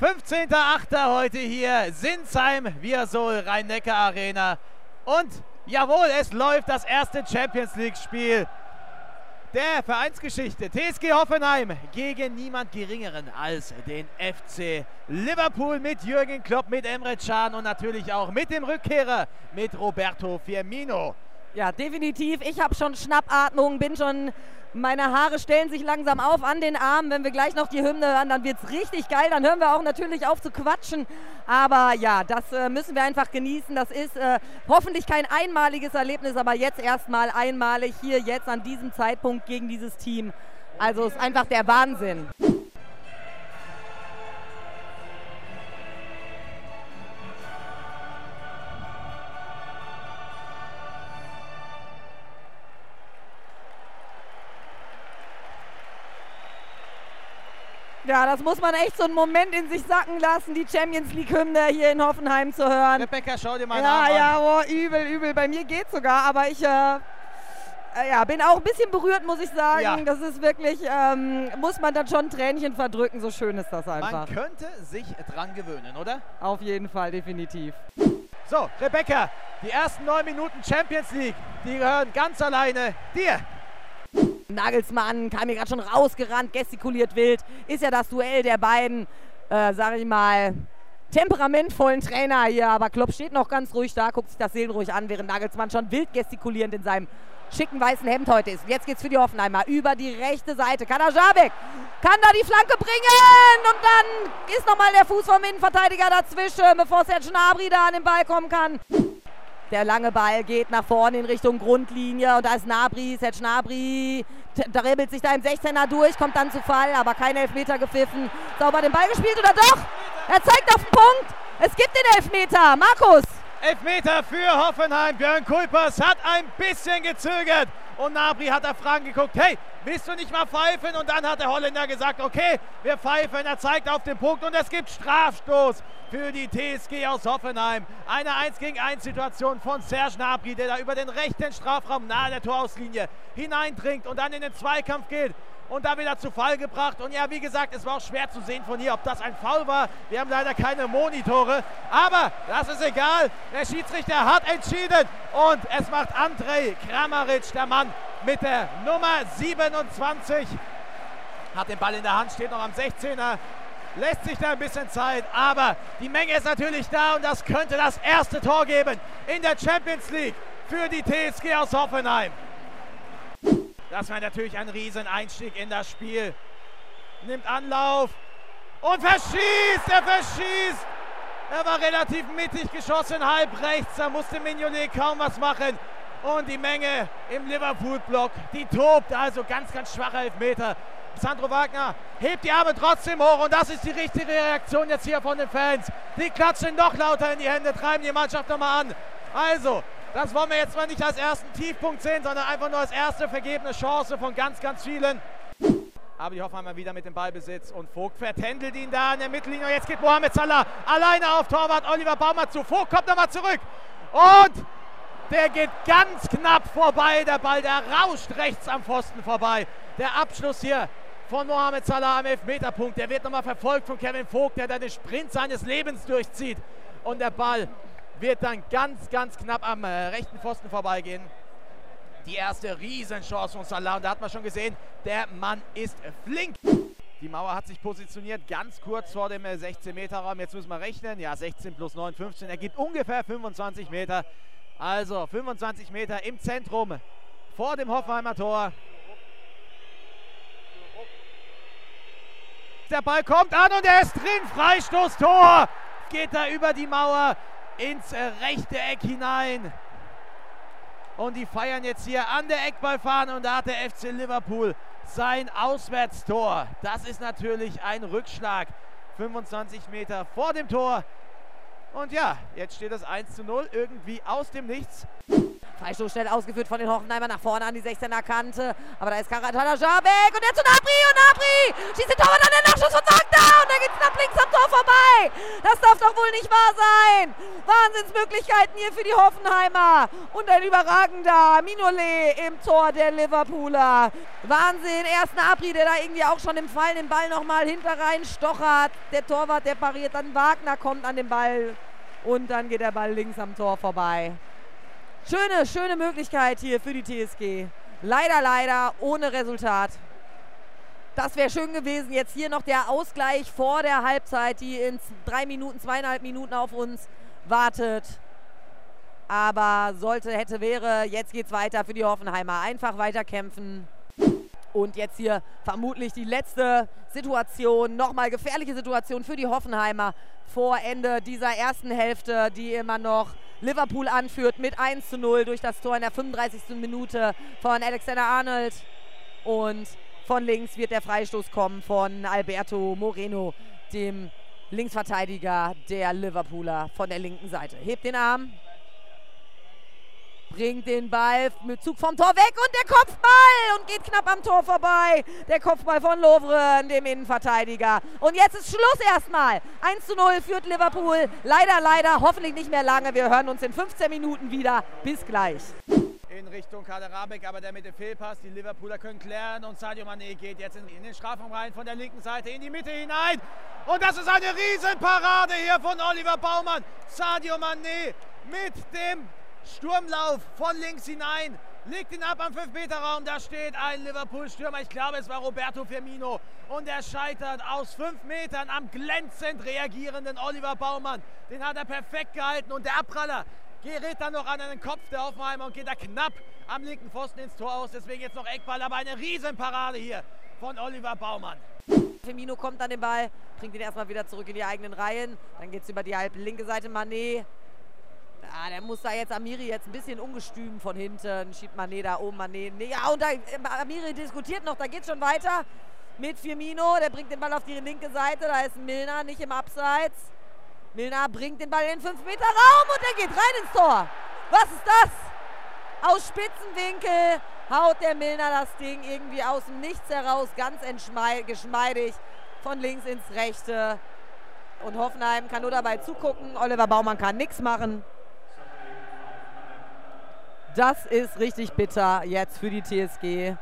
15.08. heute hier, Sinsheim, Wirsol, Rhein-Neckar-Arena. Und jawohl, es läuft das erste Champions League-Spiel der Vereinsgeschichte. TSG Hoffenheim gegen niemand Geringeren als den FC Liverpool mit Jürgen Klopp, mit Emre Can und natürlich auch mit dem Rückkehrer, mit Roberto Firmino. Ja, definitiv. Ich habe schon Schnappatmung, bin schon meine Haare stellen sich langsam auf an den Armen. Wenn wir gleich noch die Hymne hören, dann wird es richtig geil. Dann hören wir auch natürlich auf zu quatschen. Aber ja, das äh, müssen wir einfach genießen. Das ist äh, hoffentlich kein einmaliges Erlebnis, aber jetzt erstmal einmalig hier jetzt an diesem Zeitpunkt gegen dieses Team. Also ist einfach der Wahnsinn. Ja, das muss man echt so einen Moment in sich sacken lassen, die Champions League-Hymne hier in Hoffenheim zu hören. Rebecca, schau dir mal ja, nach. Ja, oh, übel, übel. Bei mir geht sogar, aber ich äh, äh, ja, bin auch ein bisschen berührt, muss ich sagen. Ja. Das ist wirklich, ähm, muss man dann schon Tränchen verdrücken, so schön ist das einfach. Man könnte sich dran gewöhnen, oder? Auf jeden Fall, definitiv. So, Rebecca, die ersten neun Minuten Champions League, die gehören ganz alleine dir. Nagelsmann kam hier gerade schon rausgerannt, gestikuliert wild. Ist ja das Duell der beiden, äh, sag ich mal, temperamentvollen Trainer hier. Aber Klopp steht noch ganz ruhig da, guckt sich das seelenruhig an, während Nagelsmann schon wild gestikulierend in seinem schicken weißen Hemd heute ist. Jetzt geht's für die Hoffenheimer über die rechte Seite. Kadajabek kann da die Flanke bringen und dann ist nochmal der Fuß vom Innenverteidiger dazwischen, bevor Serge Gnabry da an den Ball kommen kann. Der lange Ball geht nach vorne in Richtung Grundlinie und da ist Nabri, Serge Gnabry, dribbelt sich da im 16er durch, kommt dann zu Fall, aber kein Elfmeter gepfiffen. Sauber den Ball gespielt oder doch? Er zeigt auf den Punkt. Es gibt den Elfmeter. Markus. Elfmeter für Hoffenheim. Björn Kuipers hat ein bisschen gezögert und Nabri hat da Fragen geguckt. Hey, willst du nicht mal pfeifen? Und dann hat der Holländer gesagt, okay, wir pfeifen. Er zeigt auf den Punkt und es gibt Strafstoß für die TSG aus Hoffenheim. Eine 1 gegen 1 Situation von Serge Gnabry, der da über den rechten Strafraum nahe der Torauslinie hineindringt und dann in den Zweikampf geht und da wieder zu Fall gebracht. Und ja, wie gesagt, es war auch schwer zu sehen von hier, ob das ein Foul war. Wir haben leider keine Monitore, aber das ist egal. Der Schiedsrichter hat entschieden und es macht Andrej Kramaric, der Mann mit der Nummer 27. Hat den Ball in der Hand, steht noch am 16er. Lässt sich da ein bisschen Zeit, aber die Menge ist natürlich da und das könnte das erste Tor geben in der Champions League für die TSG aus Hoffenheim. Das wäre natürlich ein Rieseneinstieg in das Spiel. Nimmt Anlauf und verschießt, er verschießt. Er war relativ mittig geschossen, halb rechts. Da musste Mignolet kaum was machen. Und die Menge im Liverpool-Block, die tobt. Also ganz, ganz schwacher Elfmeter. Sandro Wagner hebt die Arme trotzdem hoch und das ist die richtige Reaktion jetzt hier von den Fans. Die klatschen noch lauter in die Hände, treiben die Mannschaft nochmal an. Also, das wollen wir jetzt mal nicht als ersten Tiefpunkt sehen, sondern einfach nur als erste vergebene Chance von ganz, ganz vielen. Aber die Hoffenheimer wieder mit dem Ballbesitz und Vogt vertändelt ihn da in der Mittellinie. Jetzt geht Mohamed Salah alleine auf Torwart Oliver Baumer zu. Vogt kommt nochmal zurück und der geht ganz knapp vorbei. Der Ball, der rauscht rechts am Pfosten vorbei. Der Abschluss hier von Mohamed Salah am Elfmeterpunkt. Der wird nochmal verfolgt von Kevin Vogt, der da den Sprint seines Lebens durchzieht. Und der Ball wird dann ganz, ganz knapp am äh, rechten Pfosten vorbeigehen. Die erste Riesenchance von Salah. Und da hat man schon gesehen, der Mann ist flink. Die Mauer hat sich positioniert ganz kurz vor dem 16-Meter-Raum. Jetzt müssen wir rechnen. Ja, 16 plus 9, 15 ergibt ungefähr 25 Meter. Also 25 Meter im Zentrum vor dem Hoffenheimer Tor. Der Ball kommt an und er ist drin. Freistoßtor. Geht da über die Mauer ins rechte Eck hinein. Und die feiern jetzt hier an der Eckballfahne und da hat der FC Liverpool sein Auswärtstor. Das ist natürlich ein Rückschlag. 25 Meter vor dem Tor. Und ja, jetzt steht es 1 zu 0 irgendwie aus dem Nichts. Freistoß schnell ausgeführt von den Hoffenheimer nach vorne an die 16er Kante. Aber da ist Karatana Jabek und jetzt zu Nabri und Nabri schießt den Torwart an den Nachschuss von Sagda und da geht's knapp links am Tor vorbei. Das darf doch wohl nicht wahr sein. Wahnsinnsmöglichkeiten hier für die Hoffenheimer und ein überragender Minolet im Tor der Liverpooler. Wahnsinn, erst Nabri, der da irgendwie auch schon im Fall den Ball nochmal hinter rein stochert. Der Torwart, der pariert, dann Wagner kommt an den Ball und dann geht der Ball links am Tor vorbei. Schöne, schöne Möglichkeit hier für die TSG. Leider, leider ohne Resultat. Das wäre schön gewesen. Jetzt hier noch der Ausgleich vor der Halbzeit, die in drei Minuten, zweieinhalb Minuten auf uns wartet. Aber sollte, hätte, wäre, jetzt geht es weiter für die Hoffenheimer. Einfach weiter kämpfen. Und jetzt hier vermutlich die letzte Situation, nochmal gefährliche Situation für die Hoffenheimer vor Ende dieser ersten Hälfte, die immer noch Liverpool anführt mit 1 zu 0 durch das Tor in der 35. Minute von Alexander Arnold. Und von links wird der Freistoß kommen von Alberto Moreno, dem Linksverteidiger der Liverpooler von der linken Seite. Hebt den Arm, bringt den Ball mit Zug vom Tor weg und der Kopfball und geht knapp am Tor vorbei. Der Kopfball von Lovren, dem Innenverteidiger. Und jetzt ist Schluss erstmal. 1 zu 0 führt Liverpool. Leider, leider, hoffentlich nicht mehr lange. Wir hören uns in 15 Minuten wieder. Bis gleich. In Richtung Kaderabek, aber der mit dem Fehlpass. Die Liverpooler können klären und Sadio Mané geht jetzt in, in den Strafraum rein von der linken Seite in die Mitte hinein. Und das ist eine Riesenparade hier von Oliver Baumann. Sadio Mané mit dem Sturmlauf von links hinein. Legt ihn ab am 5-Meter-Raum. Da steht ein Liverpool-Stürmer. Ich glaube, es war Roberto Firmino. Und er scheitert aus 5 Metern am glänzend reagierenden Oliver Baumann. Den hat er perfekt gehalten. Und der Abpraller gerät dann noch an einen Kopf der Hoffenheimer und geht da knapp am linken Pfosten ins Tor aus. Deswegen jetzt noch Eckball. Aber eine Riesenparade hier von Oliver Baumann. Firmino kommt an den Ball, bringt ihn erstmal wieder zurück in die eigenen Reihen. Dann geht es über die halb linke Seite. Mané ja, der muss da jetzt Amiri jetzt ein bisschen ungestüm von hinten. Schiebt Mané da oben, Mané. Nee, ja, und da, Amiri diskutiert noch, da geht schon weiter mit Firmino. Der bringt den Ball auf die linke Seite. Da ist Milner nicht im Abseits. Milner bringt den Ball in den 5-Meter-Raum und der geht rein ins Tor. Was ist das? Aus Spitzenwinkel haut der Milner das Ding irgendwie aus dem Nichts heraus, ganz geschmeidig von links ins Rechte. Und Hoffenheim kann nur dabei zugucken. Oliver Baumann kann nichts machen. Das ist richtig bitter jetzt für die TSG.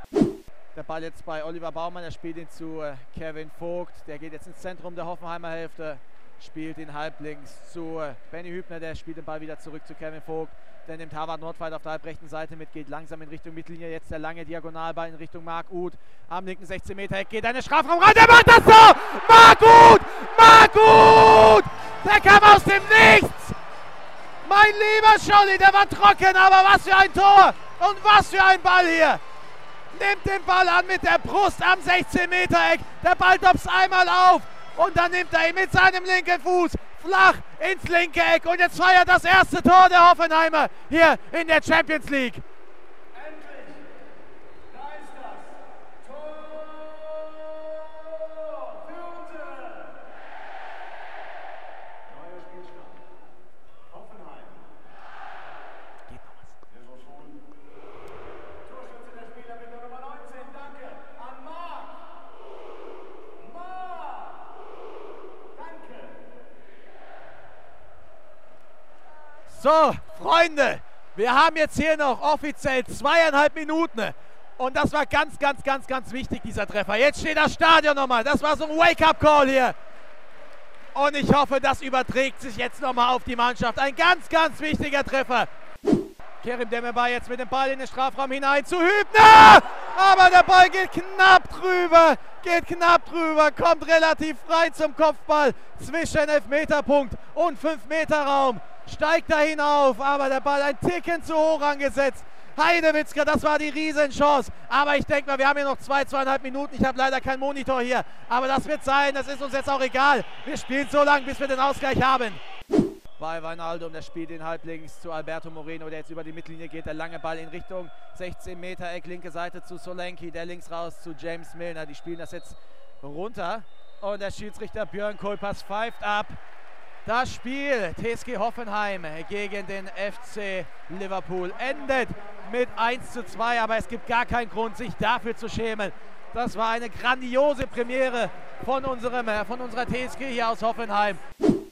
Der Ball jetzt bei Oliver Baumann, er spielt ihn zu äh, Kevin Vogt. Der geht jetzt ins Zentrum der Hoffenheimer Hälfte, spielt ihn halblinks zu äh, Benny Hübner. Der spielt den Ball wieder zurück zu Kevin Vogt. Der nimmt Harvard Nordwald auf der halbrechten Seite mit, geht langsam in Richtung Mittellinie. Jetzt der lange Diagonalball in Richtung Marc Uth. Am linken 16 Meter Eck geht eine Strafraum rein. Der macht das so! Marc Uth! Marc Uth! Der kam aus dem Nichts! Mein lieber Scholli, der war trocken, aber was für ein Tor und was für ein Ball hier. Nimmt den Ball an mit der Brust am 16-Meter-Eck. Der Ball dopst einmal auf und dann nimmt er ihn mit seinem linken Fuß flach ins linke Eck. Und jetzt feiert das erste Tor der Hoffenheimer hier in der Champions League. So, Freunde, wir haben jetzt hier noch offiziell zweieinhalb Minuten. Und das war ganz, ganz, ganz, ganz wichtig, dieser Treffer. Jetzt steht das Stadion nochmal. Das war so ein Wake-up-Call hier. Und ich hoffe, das überträgt sich jetzt nochmal auf die Mannschaft. Ein ganz, ganz wichtiger Treffer. Kerim Demirbay jetzt mit dem Ball in den Strafraum hinein zu Hübner. Aber der Ball geht knapp drüber. Geht knapp drüber. Kommt relativ frei zum Kopfball zwischen Elfmeterpunkt und 5-Meter-Raum steigt da hinauf, aber der Ball ein Ticken zu hoch angesetzt. Heidewitzka, das war die Riesenchance. Aber ich denke mal, wir haben hier noch zwei, zweieinhalb Minuten. Ich habe leider keinen Monitor hier. Aber das wird sein, das ist uns jetzt auch egal. Wir spielen so lange, bis wir den Ausgleich haben. Bei Weinaldum, der spielt den halblinks zu Alberto Moreno, der jetzt über die Mittellinie geht. Der lange Ball in Richtung 16 Meter Eck, linke Seite zu Solenki, der links raus zu James Milner. Die spielen das jetzt runter. Und der Schiedsrichter Björn Kolpers pfeift ab. Das Spiel TSG Hoffenheim gegen den FC Liverpool endet mit 1 zu 2, aber es gibt gar keinen Grund, sich dafür zu schämen. Das war eine grandiose Premiere von, unserem, äh, von unserer TSG hier aus Hoffenheim.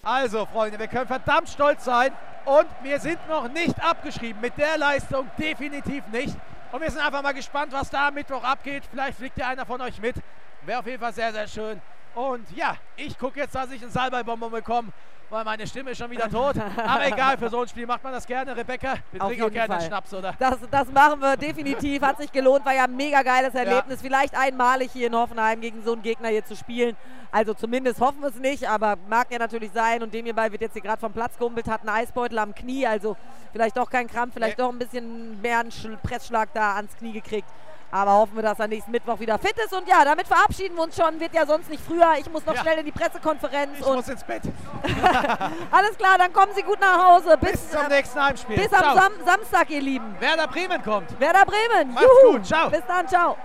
Also, Freunde, wir können verdammt stolz sein und wir sind noch nicht abgeschrieben. Mit der Leistung definitiv nicht. Und wir sind einfach mal gespannt, was da am Mittwoch abgeht. Vielleicht fliegt ja einer von euch mit. Wäre auf jeden Fall sehr, sehr schön. Und ja, ich gucke jetzt, dass ich einen Salbeibonbon bekomme, weil meine Stimme ist schon wieder tot. Aber egal, für so ein Spiel macht man das gerne. Rebecca, wir Auf trinken auch gerne einen Fall. Schnaps, oder? Das, das machen wir definitiv. Hat sich gelohnt, war ja ein mega geiles Erlebnis. Vielleicht einmalig hier in Hoffenheim gegen so einen Gegner hier zu spielen. Also zumindest hoffen wir es nicht, aber mag ja natürlich sein. Und dem hierbei wird jetzt hier gerade vom Platz gehumpelt, hat einen Eisbeutel am Knie. Also vielleicht doch kein Krampf, vielleicht Nee. doch ein bisschen mehr einen Sch- Pressschlag da ans Knie gekriegt. Aber hoffen wir, dass er nächsten Mittwoch wieder fit ist. Und ja, damit verabschieden wir uns schon. Wird ja sonst nicht früher. Ich muss noch Ja. schnell in die Pressekonferenz. Ich und muss ins Bett. alles klar, dann kommen Sie gut nach Hause. Bis, Bis zum nächsten Heimspiel. bis am Ciao. Sam Samstag, ihr Lieben. Werder Bremen kommt. Werder Bremen. Macht's Juhu. gut, ciao. Bis dann, ciao.